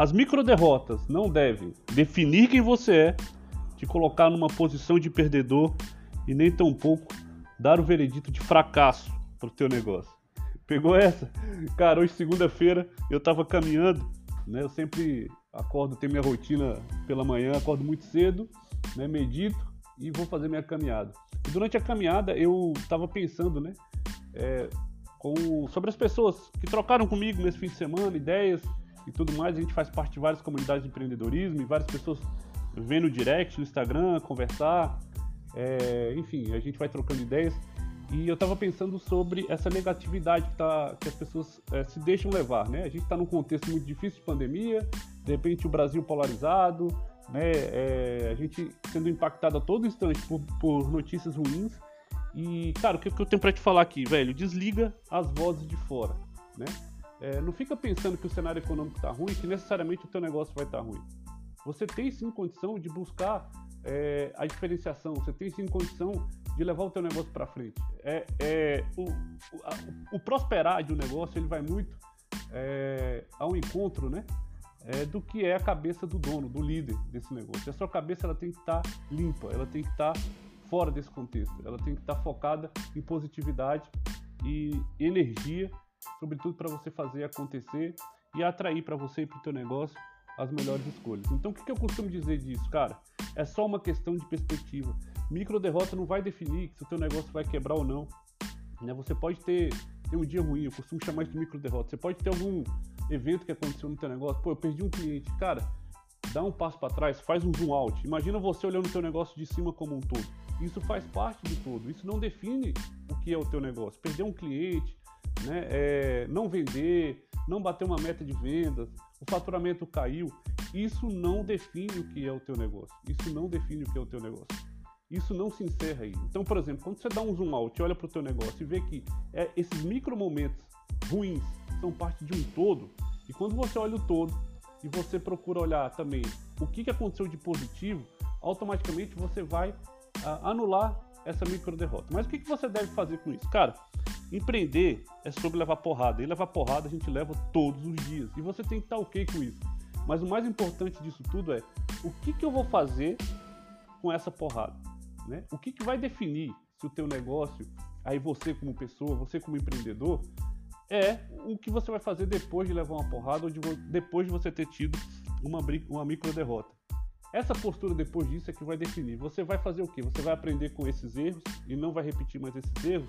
As micro derrotas não devem definir quem você é, te colocar numa posição de perdedor e nem tampouco dar o veredito de fracasso pro teu negócio. Pegou essa? Cara, hoje segunda-feira eu tava caminhando, né? Eu sempre acordo, tenho minha rotina pela manhã, acordo muito cedo, né? Medito e vou fazer minha caminhada. E durante a caminhada eu tava pensando, né? É, com, sobre as pessoas que trocaram comigo nesse fim de semana, ideias e tudo mais. A gente faz parte de várias comunidades de empreendedorismo e várias pessoas vêm no direct, no Instagram, conversar. É, enfim, a gente vai trocando ideias. E eu estava pensando sobre essa negatividade que, tá, que as pessoas é, se deixam levar, né? A gente está num contexto muito difícil de pandemia, de repente o Brasil polarizado, né? É, a gente sendo impactado a todo instante por, por notícias ruins. E, cara, o que, que eu tenho para te falar aqui, velho? Desliga as vozes de fora, né? É, não fica pensando que o cenário econômico está ruim, que necessariamente o teu negócio vai estar tá ruim. Você tem sim condição de buscar é, a diferenciação, você tem sim condição de levar o teu negócio para frente. É, é o, o, a, o, prosperar de um negócio ele vai muito é, ao encontro, né? É, do que é a cabeça do dono, do líder desse negócio. A sua cabeça ela tem que estar tá limpa, ela tem que estar tá fora desse contexto, ela tem que estar tá focada em positividade e energia sobretudo para você fazer acontecer e atrair para você e para o teu negócio as melhores escolhas. Então, o que, que eu costumo dizer disso, cara? É só uma questão de perspectiva. Micro derrota não vai definir se o teu negócio vai quebrar ou não. Né? Você pode ter, ter um dia ruim, eu costumo chamar isso de micro derrota. Você pode ter algum evento que aconteceu no teu negócio. Pô, eu perdi um cliente. Cara, dá um passo para trás, faz um zoom out. Imagina você olhando o teu negócio de cima como um todo. Isso faz parte de tudo. Isso não define o que é o teu negócio. Perder um cliente, né? É, não vender, não bater uma meta de vendas, o faturamento caiu, isso não define o que é o teu negócio. Isso não define o que é o teu negócio. Isso não se encerra aí. Então, por exemplo, quando você dá um zoom out, olha para o teu negócio e vê que é, esses micro momentos ruins são parte de um todo, e quando você olha o todo e você procura olhar também o que, que aconteceu de positivo, automaticamente você vai ah, anular essa micro derrota. Mas o que, que você deve fazer com isso? Cara, Empreender é sobre levar porrada. E levar porrada a gente leva todos os dias. E você tem que estar ok com isso. Mas o mais importante disso tudo é o que, que eu vou fazer com essa porrada. Né? O que, que vai definir se o teu negócio, aí você como pessoa, você como empreendedor, é o que você vai fazer depois de levar uma porrada ou de, depois de você ter tido uma, uma micro derrota. Essa postura depois disso é que vai definir. Você vai fazer o quê? Você vai aprender com esses erros e não vai repetir mais esses erros?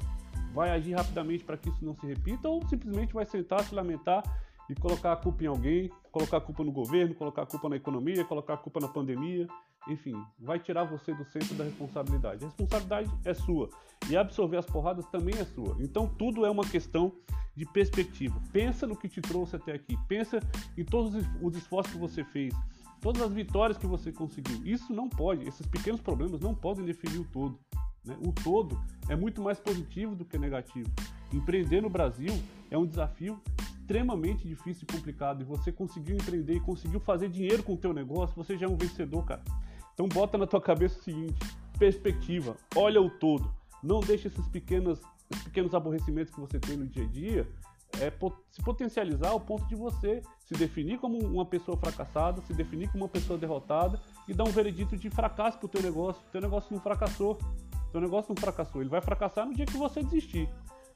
vai agir rapidamente para que isso não se repita ou simplesmente vai sentar, se lamentar e colocar a culpa em alguém, colocar a culpa no governo, colocar a culpa na economia, colocar a culpa na pandemia, enfim, vai tirar você do centro da responsabilidade. A responsabilidade é sua e absorver as porradas também é sua. Então tudo é uma questão de perspectiva. Pensa no que te trouxe até aqui, pensa em todos os esforços que você fez, todas as vitórias que você conseguiu. Isso não pode, esses pequenos problemas não podem definir o todo. Né? O todo é muito mais positivo do que negativo. Empreender no Brasil é um desafio extremamente difícil e complicado. E você conseguiu empreender e conseguiu fazer dinheiro com o teu negócio, você já é um vencedor, cara. Então bota na tua cabeça o seguinte: perspectiva, olha o todo. Não deixe esses pequenos, esses pequenos aborrecimentos que você tem no dia a dia é, se potencializar ao ponto de você se definir como uma pessoa fracassada, se definir como uma pessoa derrotada e dar um veredito de fracasso para o teu negócio. O teu negócio não fracassou. Seu negócio não fracassou, ele vai fracassar no dia que você desistir,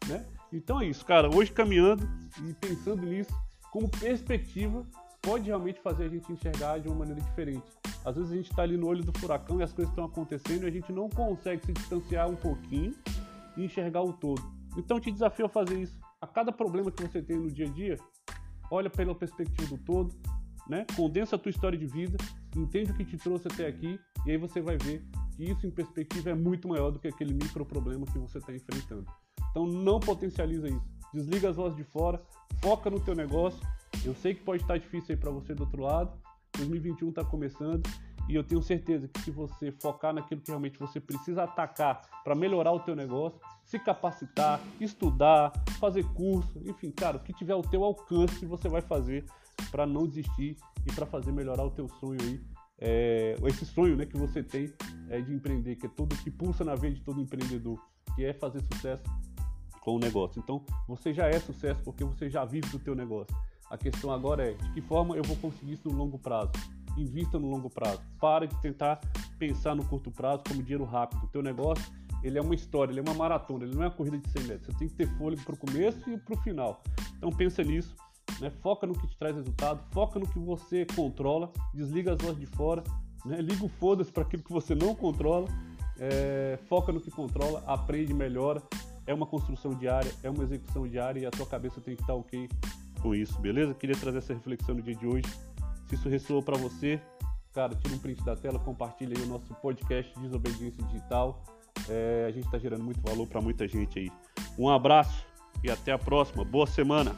né? Então é isso, cara. Hoje caminhando e pensando nisso, como perspectiva, pode realmente fazer a gente enxergar de uma maneira diferente. Às vezes a gente está ali no olho do furacão e as coisas estão acontecendo e a gente não consegue se distanciar um pouquinho e enxergar o todo. Então te desafio a fazer isso. A cada problema que você tem no dia a dia, olha pela perspectiva do todo, né? Condensa a tua história de vida, entende o que te trouxe até aqui e aí você vai ver que isso em perspectiva é muito maior do que aquele micro problema que você está enfrentando. Então não potencializa isso. Desliga as vozes de fora, foca no teu negócio. Eu sei que pode estar difícil aí para você do outro lado. 2021 está começando e eu tenho certeza que se você focar naquilo que realmente você precisa atacar para melhorar o teu negócio, se capacitar, estudar, fazer curso, enfim, cara, o que tiver ao teu alcance você vai fazer para não desistir e para fazer melhorar o teu sonho aí é, esse sonho né, que você tem é, de empreender, que é todo que pulsa na veia de todo empreendedor, que é fazer sucesso com o negócio. Então, você já é sucesso porque você já vive do teu negócio. A questão agora é de que forma eu vou conseguir isso no longo prazo. Invista no longo prazo. Para de tentar pensar no curto prazo como dinheiro rápido. O teu negócio ele é uma história, ele é uma maratona, ele não é uma corrida de 100 metros. Você tem que ter fôlego para o começo e para o final. Então pensa nisso, né? foca no que te traz resultado, foca no que você controla, desliga as vozes de fora, né? liga o foda-se para aquilo que você não controla, é, foca no que controla, aprende, melhora. É uma construção diária, é uma execução diária e a tua cabeça tem que estar ok com isso, beleza? Queria trazer essa reflexão no dia de hoje. Se isso ressoou para você, cara, tira um print da tela, compartilha aí o nosso podcast Desobediência Digital. É, a gente está gerando muito valor para muita gente aí. Um abraço e até a próxima. Boa semana!